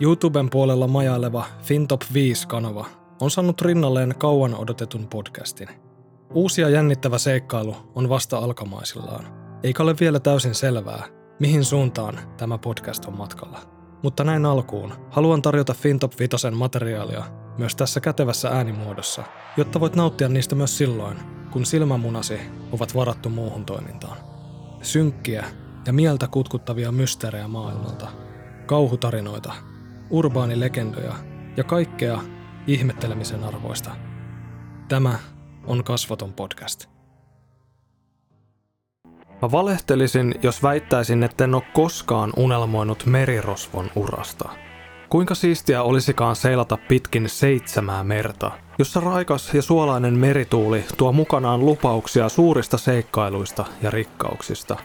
YouTuben puolella majaileva FinTop 5-kanava on saanut rinnalleen kauan odotetun podcastin. Uusi ja jännittävä seikkailu on vasta alkamaisillaan, eikä ole vielä täysin selvää, mihin suuntaan tämä podcast on matkalla. Mutta näin alkuun haluan tarjota FinTop 5 materiaalia myös tässä kätevässä äänimuodossa, jotta voit nauttia niistä myös silloin, kun silmämunasi ovat varattu muuhun toimintaan. Synkkiä ja mieltä kutkuttavia mysteerejä maailmalta, kauhutarinoita, urbaanilegendoja ja kaikkea ihmettelemisen arvoista. Tämä on Kasvaton podcast. Mä valehtelisin, jos väittäisin, että en ole koskaan unelmoinut merirosvon urasta. Kuinka siistiä olisikaan seilata pitkin seitsemää merta, jossa raikas ja suolainen merituuli tuo mukanaan lupauksia suurista seikkailuista ja rikkauksista.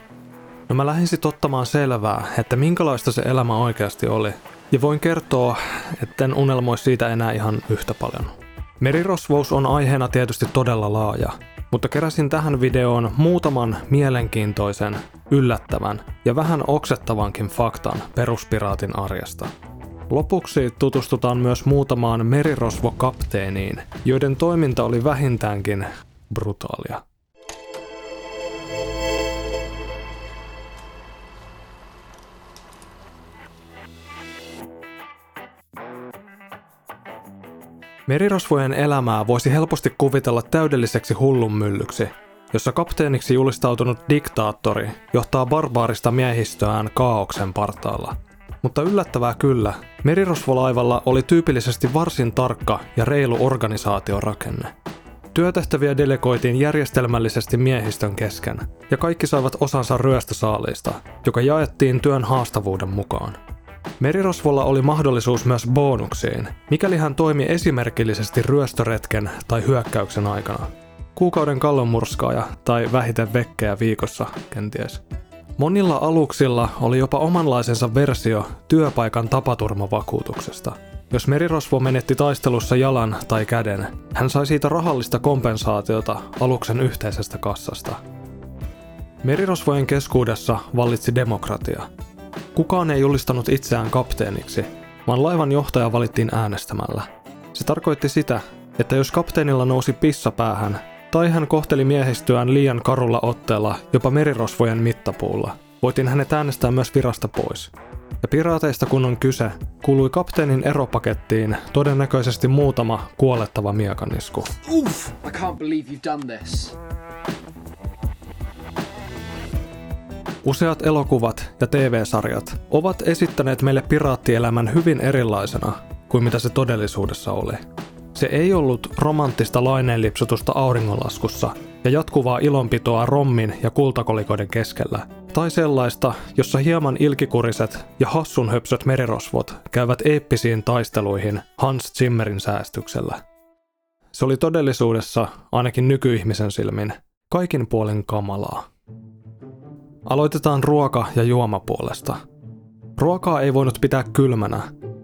No mä lähdin sit ottamaan selvää, että minkälaista se elämä oikeasti oli, ja voin kertoa, en unelmoi siitä enää ihan yhtä paljon. Merirosvous on aiheena tietysti todella laaja, mutta keräsin tähän videoon muutaman mielenkiintoisen, yllättävän ja vähän oksettavankin faktan peruspiraatin arjesta. Lopuksi tutustutaan myös muutamaan merirosvokapteeniin, joiden toiminta oli vähintäänkin brutaalia. Merirosvojen elämää voisi helposti kuvitella täydelliseksi hullunmyllyksi, jossa kapteeniksi julistautunut diktaattori johtaa barbaarista miehistöään kaauksen partaalla. Mutta yllättävää kyllä, merirosvolaivalla oli tyypillisesti varsin tarkka ja reilu organisaatiorakenne. Työtehtäviä delegoitiin järjestelmällisesti miehistön kesken, ja kaikki saivat osansa ryöstösaaliista, joka jaettiin työn haastavuuden mukaan. Merirosvolla oli mahdollisuus myös bonuksiin, mikäli hän toimi esimerkillisesti ryöstöretken tai hyökkäyksen aikana. Kuukauden kallonmurskaaja tai vähiten vekkejä viikossa, kenties. Monilla aluksilla oli jopa omanlaisensa versio työpaikan tapaturmavakuutuksesta. Jos merirosvo menetti taistelussa jalan tai käden, hän sai siitä rahallista kompensaatiota aluksen yhteisestä kassasta. Merirosvojen keskuudessa vallitsi demokratia, Kukaan ei julistanut itseään kapteeniksi, vaan laivan johtaja valittiin äänestämällä. Se tarkoitti sitä, että jos kapteenilla nousi pissa päähän, tai hän kohteli miehistöään liian karulla otteella jopa merirosvojen mittapuulla, voitiin hänet äänestää myös virasta pois. Ja piraateista kun on kyse, kuului kapteenin eropakettiin todennäköisesti muutama kuolettava miekanisku. Uff, I can't believe you've done this. Useat elokuvat ja TV-sarjat ovat esittäneet meille piraattielämän hyvin erilaisena kuin mitä se todellisuudessa oli. Se ei ollut romanttista laineenlipsutusta auringonlaskussa ja jatkuvaa ilonpitoa rommin ja kultakolikoiden keskellä, tai sellaista, jossa hieman ilkikuriset ja hassunhöpsöt merirosvot käyvät eeppisiin taisteluihin Hans Zimmerin säästyksellä. Se oli todellisuudessa, ainakin nykyihmisen silmin, kaikin puolin kamalaa. Aloitetaan ruoka- ja juomapuolesta. Ruokaa ei voinut pitää kylmänä,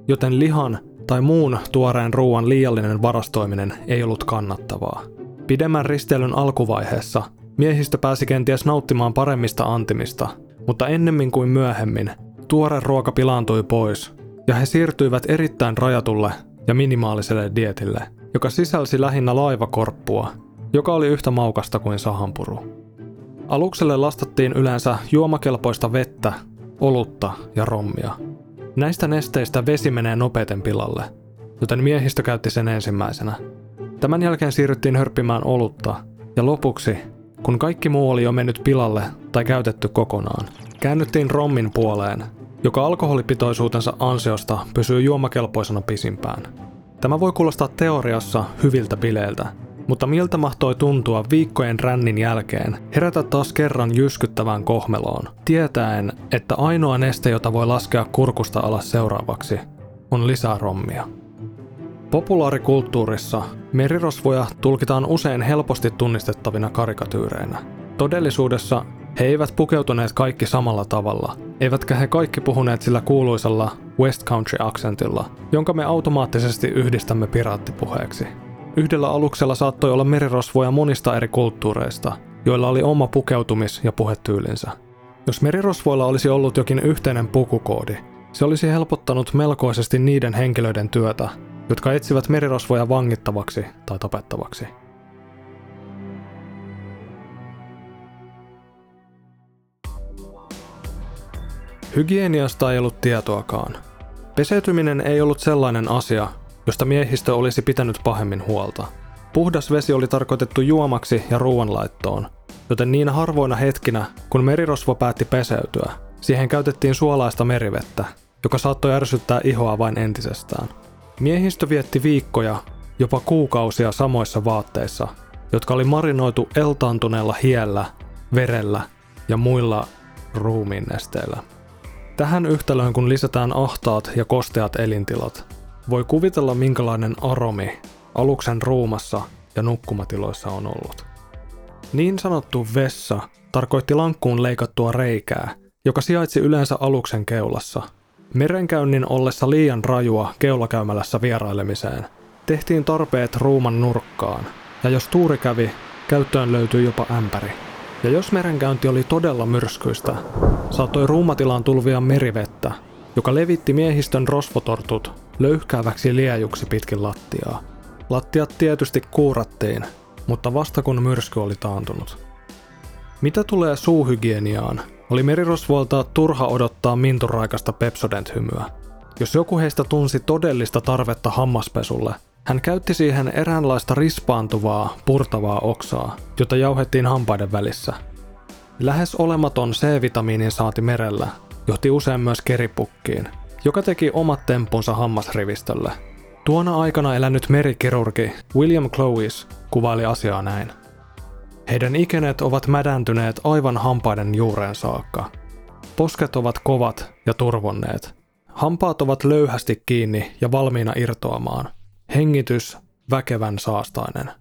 joten lihan tai muun tuoreen ruoan liiallinen varastoiminen ei ollut kannattavaa. Pidemmän risteilyn alkuvaiheessa miehistö pääsi kenties nauttimaan paremmista antimista, mutta ennemmin kuin myöhemmin tuore ruoka pilaantui pois ja he siirtyivät erittäin rajatulle ja minimaaliselle dietille, joka sisälsi lähinnä laivakorppua, joka oli yhtä maukasta kuin sahanpuru. Alukselle lastattiin yleensä juomakelpoista vettä, olutta ja rommia. Näistä nesteistä vesi menee nopeiten pilalle, joten miehistö käytti sen ensimmäisenä. Tämän jälkeen siirryttiin hörppimään olutta, ja lopuksi, kun kaikki muu oli jo mennyt pilalle tai käytetty kokonaan, käännyttiin rommin puoleen, joka alkoholipitoisuutensa ansiosta pysyy juomakelpoisena pisimpään. Tämä voi kuulostaa teoriassa hyviltä bileiltä, mutta miltä mahtoi tuntua viikkojen rännin jälkeen herätä taas kerran jyskyttävään kohmeloon, tietäen, että ainoa neste, jota voi laskea kurkusta alas seuraavaksi, on lisää rommia. Populaarikulttuurissa merirosvoja tulkitaan usein helposti tunnistettavina karikatyyreinä. Todellisuudessa he eivät pukeutuneet kaikki samalla tavalla, eivätkä he kaikki puhuneet sillä kuuluisella West Country-aksentilla, jonka me automaattisesti yhdistämme piraattipuheeksi. Yhdellä aluksella saattoi olla merirosvoja monista eri kulttuureista, joilla oli oma pukeutumis- ja puhetyylinsä. Jos merirosvoilla olisi ollut jokin yhteinen pukukoodi, Se olisi helpottanut melkoisesti niiden henkilöiden työtä, jotka etsivät merirosvoja vangittavaksi tai tapettavaksi. Hygieniasta ei ollut tietoakaan. Peseytyminen ei ollut sellainen asia, josta miehistö olisi pitänyt pahemmin huolta. Puhdas vesi oli tarkoitettu juomaksi ja ruoanlaittoon, joten niin harvoina hetkinä, kun merirosvo päätti peseytyä, siihen käytettiin suolaista merivettä, joka saattoi ärsyttää ihoa vain entisestään. Miehistö vietti viikkoja, jopa kuukausia samoissa vaatteissa, jotka oli marinoitu eltaantuneella hiellä, verellä ja muilla ruumiinnesteillä. Tähän yhtälöön kun lisätään ahtaat ja kosteat elintilat, voi kuvitella minkälainen aromi aluksen ruumassa ja nukkumatiloissa on ollut. Niin sanottu vessa tarkoitti lankkuun leikattua reikää, joka sijaitsi yleensä aluksen keulassa. Merenkäynnin ollessa liian rajua keulakäymälässä vierailemiseen, tehtiin tarpeet ruuman nurkkaan, ja jos tuuri kävi, käyttöön löytyi jopa ämpäri. Ja jos merenkäynti oli todella myrskyistä, saattoi ruumatilaan tulvia merivettä, joka levitti miehistön rosvotortut löyhkääväksi liejuksi pitkin lattiaa. Lattiat tietysti kuurattiin, mutta vasta kun myrsky oli taantunut. Mitä tulee suuhygieniaan, oli merirosvoilta turha odottaa minturaikasta Pepsodent-hymyä. Jos joku heistä tunsi todellista tarvetta hammaspesulle, hän käytti siihen eräänlaista rispaantuvaa, purtavaa oksaa, jota jauhettiin hampaiden välissä. Lähes olematon C-vitamiinin saati merellä johti usein myös keripukkiin, joka teki omat tempunsa hammasrivistölle. Tuona aikana elänyt merikirurgi William Clovis kuvaili asiaa näin. Heidän ikenet ovat mädäntyneet aivan hampaiden juureen saakka. Posket ovat kovat ja turvonneet. Hampaat ovat löyhästi kiinni ja valmiina irtoamaan. Hengitys väkevän saastainen.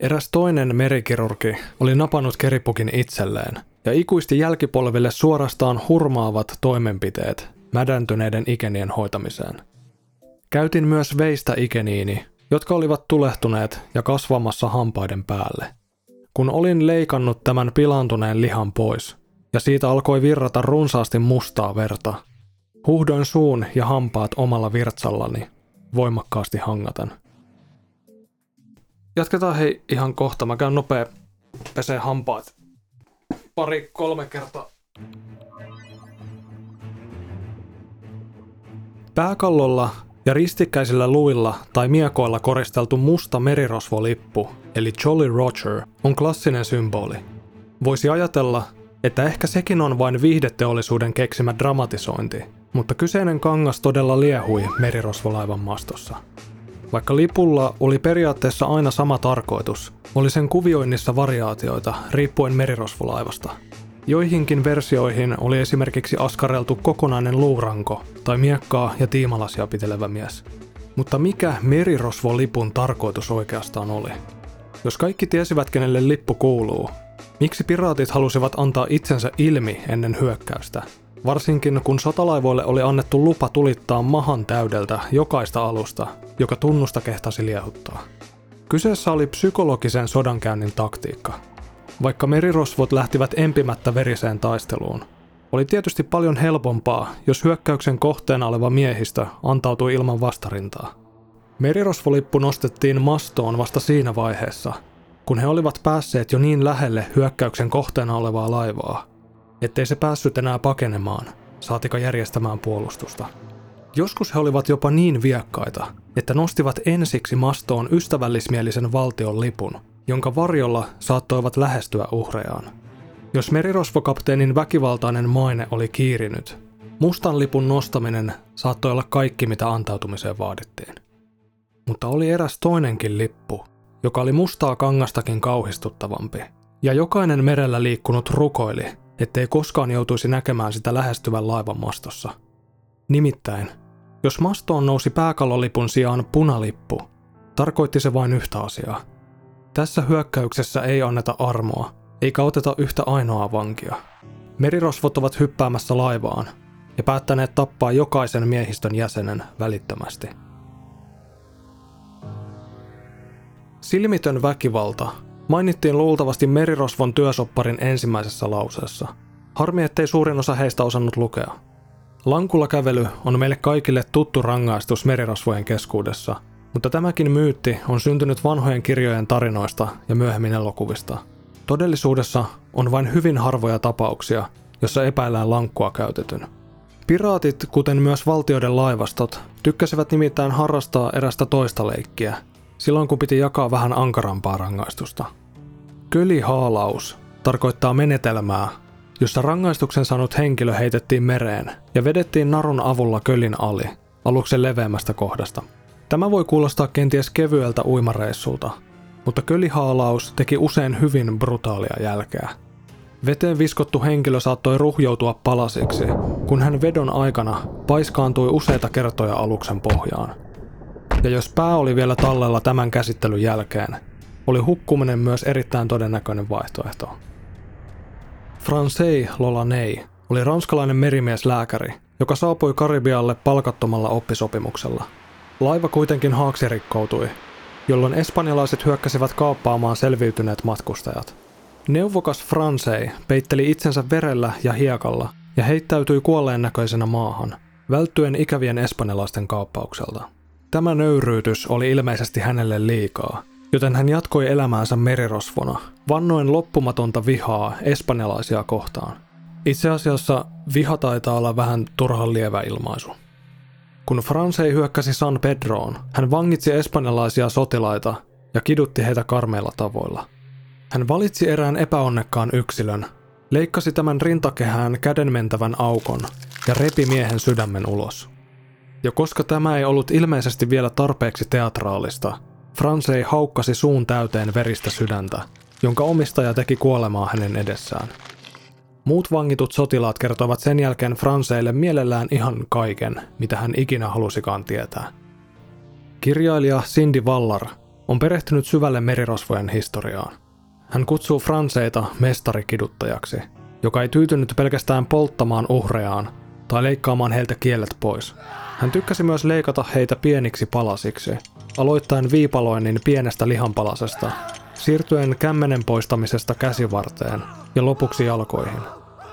Eräs toinen merikirurgi oli napannut keripukin itselleen ja ikuisti jälkipolville suorastaan hurmaavat toimenpiteet mädäntyneiden ikenien hoitamiseen. Käytin myös veistä ikeniini, jotka olivat tulehtuneet ja kasvamassa hampaiden päälle. Kun olin leikannut tämän pilantuneen lihan pois, ja siitä alkoi virrata runsaasti mustaa verta, huhdoin suun ja hampaat omalla virtsallani, voimakkaasti hangaten. Jatketaan hei ihan kohta. Mä käyn nopea pesee hampaat. Pari, kolme kertaa. Pääkallolla ja ristikkäisillä luilla tai miekoilla koristeltu musta merirosvolippu, eli Jolly Roger, on klassinen symboli. Voisi ajatella, että ehkä sekin on vain viihdeteollisuuden keksimä dramatisointi, mutta kyseinen kangas todella liehui merirosvolaivan mastossa. Vaikka lipulla oli periaatteessa aina sama tarkoitus, oli sen kuvioinnissa variaatioita riippuen merirosvolaivasta – Joihinkin versioihin oli esimerkiksi askareltu kokonainen luuranko tai miekkaa ja tiimalasia pitelevä mies. Mutta mikä merirosvolipun tarkoitus oikeastaan oli? Jos kaikki tiesivät, kenelle lippu kuuluu, miksi piraatit halusivat antaa itsensä ilmi ennen hyökkäystä? Varsinkin kun sotalaivoille oli annettu lupa tulittaa mahan täydeltä jokaista alusta, joka tunnusta kehtasi liehuttaa. Kyseessä oli psykologisen sodankäynnin taktiikka – vaikka merirosvot lähtivät empimättä veriseen taisteluun. Oli tietysti paljon helpompaa, jos hyökkäyksen kohteena oleva miehistö antautui ilman vastarintaa. Merirosvolippu nostettiin mastoon vasta siinä vaiheessa, kun he olivat päässeet jo niin lähelle hyökkäyksen kohteena olevaa laivaa, ettei se päässyt enää pakenemaan, saatika järjestämään puolustusta. Joskus he olivat jopa niin viekkaita, että nostivat ensiksi mastoon ystävällismielisen valtion lipun – jonka varjolla saattoivat lähestyä uhrejaan. Jos merirosvokapteenin väkivaltainen maine oli kiirinyt, mustan lipun nostaminen saattoi olla kaikki, mitä antautumiseen vaadittiin. Mutta oli eräs toinenkin lippu, joka oli mustaa kangastakin kauhistuttavampi, ja jokainen merellä liikkunut rukoili, ettei koskaan joutuisi näkemään sitä lähestyvän laivan mastossa. Nimittäin, jos mastoon nousi pääkallolipun sijaan punalippu, tarkoitti se vain yhtä asiaa – tässä hyökkäyksessä ei anneta armoa, eikä oteta yhtä ainoaa vankia. Merirosvot ovat hyppäämässä laivaan ja päättäneet tappaa jokaisen miehistön jäsenen välittömästi. Silmitön väkivalta mainittiin luultavasti merirosvon työsopparin ensimmäisessä lauseessa. Harmi, ettei suurin osa heistä osannut lukea. Lankulla kävely on meille kaikille tuttu rangaistus merirosvojen keskuudessa, mutta tämäkin myytti on syntynyt vanhojen kirjojen tarinoista ja myöhemmin elokuvista. Todellisuudessa on vain hyvin harvoja tapauksia, jossa epäillään lankkua käytetyn. Piraatit, kuten myös valtioiden laivastot, tykkäsivät nimittäin harrastaa erästä toista leikkiä, silloin kun piti jakaa vähän ankarampaa rangaistusta. Kölihaalaus tarkoittaa menetelmää, jossa rangaistuksen saanut henkilö heitettiin mereen ja vedettiin narun avulla kölin ali, aluksen leveämmästä kohdasta. Tämä voi kuulostaa kenties kevyeltä uimareissulta, mutta kölihaalaus teki usein hyvin brutaalia jälkeä. Veteen viskottu henkilö saattoi ruhjoutua palasiksi, kun hän vedon aikana paiskaantui useita kertoja aluksen pohjaan. Ja jos pää oli vielä tallella tämän käsittelyn jälkeen, oli hukkuminen myös erittäin todennäköinen vaihtoehto. Francais Lolaney oli ranskalainen merimieslääkäri, joka saapui Karibialle palkattomalla oppisopimuksella. Laiva kuitenkin haaksirikkoutui, jolloin espanjalaiset hyökkäsivät kaappaamaan selviytyneet matkustajat. Neuvokas Francais peitteli itsensä verellä ja hiekalla ja heittäytyi kuolleen näköisenä maahan, välttyen ikävien espanjalaisten kaappaukselta. Tämä nöyryytys oli ilmeisesti hänelle liikaa, joten hän jatkoi elämäänsä merirosvona, vannoen loppumatonta vihaa espanjalaisia kohtaan. Itse asiassa viha taitaa olla vähän turhan lievä ilmaisu. Kun Fransei hyökkäsi San Pedroon, hän vangitsi espanjalaisia sotilaita ja kidutti heitä karmeilla tavoilla. Hän valitsi erään epäonnekkaan yksilön, leikkasi tämän rintakehään kädenmentävän aukon ja repi miehen sydämen ulos. Ja koska tämä ei ollut ilmeisesti vielä tarpeeksi teatraalista, Fransei haukkasi suun täyteen veristä sydäntä, jonka omistaja teki kuolemaa hänen edessään. Muut vangitut sotilaat kertoivat sen jälkeen Franseille mielellään ihan kaiken, mitä hän ikinä halusikaan tietää. Kirjailija Cindy Vallar on perehtynyt syvälle merirosvojen historiaan. Hän kutsuu Franseita mestarikiduttajaksi, joka ei tyytynyt pelkästään polttamaan uhrejaan tai leikkaamaan heiltä kielet pois. Hän tykkäsi myös leikata heitä pieniksi palasiksi, aloittaen viipaloinnin pienestä lihanpalasesta, siirtyen kämmenen poistamisesta käsivarteen ja lopuksi jalkoihin.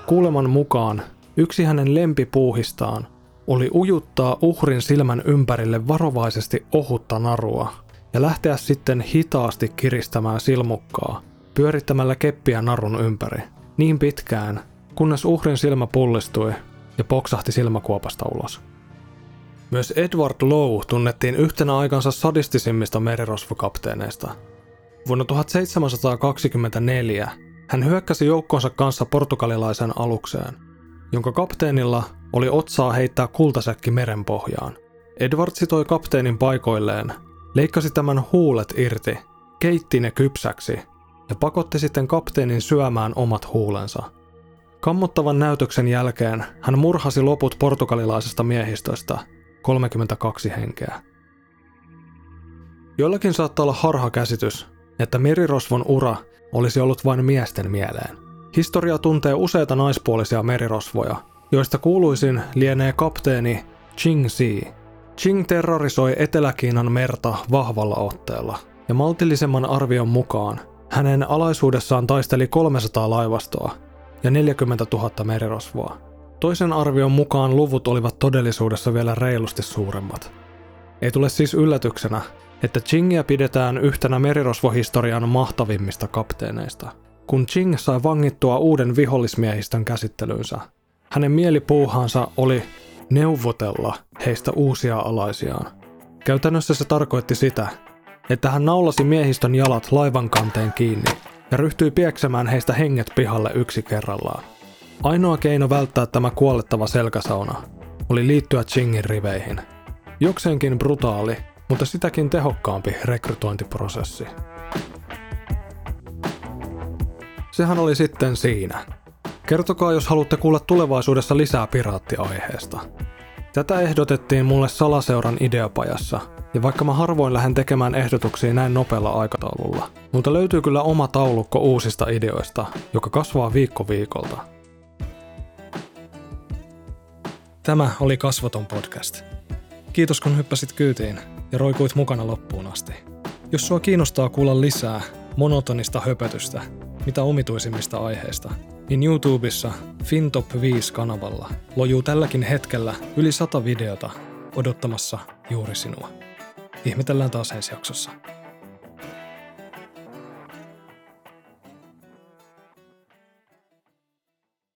Kuuleman mukaan yksi hänen lempipuuhistaan oli ujuttaa uhrin silmän ympärille varovaisesti ohutta narua ja lähteä sitten hitaasti kiristämään silmukkaa, pyörittämällä keppiä narun ympäri, niin pitkään, kunnes uhrin silmä pullistui ja poksahti silmäkuopasta ulos. Myös Edward Lowe tunnettiin yhtenä aikansa sadistisimmista merirosvokapteeneista. Vuonna 1724 hän hyökkäsi joukkonsa kanssa portugalilaisen alukseen, jonka kapteenilla oli otsaa heittää kultasäkki meren pohjaan. Edward sitoi kapteenin paikoilleen, leikkasi tämän huulet irti, keitti ne kypsäksi ja pakotti sitten kapteenin syömään omat huulensa. Kammottavan näytöksen jälkeen hän murhasi loput portugalilaisesta miehistöstä – 32 henkeä. Joillakin saattaa olla harha käsitys, että merirosvon ura olisi ollut vain miesten mieleen. Historia tuntee useita naispuolisia merirosvoja, joista kuuluisin lienee kapteeni Ching Si. Ching terrorisoi Etelä-Kiinan merta vahvalla otteella, ja maltillisemman arvion mukaan hänen alaisuudessaan taisteli 300 laivastoa ja 40 000 merirosvoa. Toisen arvion mukaan luvut olivat todellisuudessa vielä reilusti suuremmat. Ei tule siis yllätyksenä, että Chingia pidetään yhtenä merirosvohistorian mahtavimmista kapteeneista. Kun Ching sai vangittua uuden vihollismiehistön käsittelyynsä, hänen mielipuuhansa oli neuvotella heistä uusia alaisiaan. Käytännössä se tarkoitti sitä, että hän naulasi miehistön jalat laivan kanteen kiinni ja ryhtyi pieksemään heistä henget pihalle yksi kerrallaan. Ainoa keino välttää tämä kuolettava selkäsauna oli liittyä Chingin riveihin. Jokseenkin brutaali, mutta sitäkin tehokkaampi rekrytointiprosessi. Sehän oli sitten siinä. Kertokaa, jos haluatte kuulla tulevaisuudessa lisää piraattiaiheesta. Tätä ehdotettiin mulle Salaseuran ideapajassa, ja vaikka mä harvoin lähden tekemään ehdotuksia näin nopealla aikataululla, mutta löytyy kyllä oma taulukko uusista ideoista, joka kasvaa viikko viikolta – Tämä oli Kasvoton podcast. Kiitos kun hyppäsit kyytiin ja roikuit mukana loppuun asti. Jos sua kiinnostaa kuulla lisää monotonista höpötystä, mitä omituisimmista aiheista, niin YouTubessa FinTop 5-kanavalla lojuu tälläkin hetkellä yli sata videota odottamassa juuri sinua. Ihmetellään taas ensi jaksossa.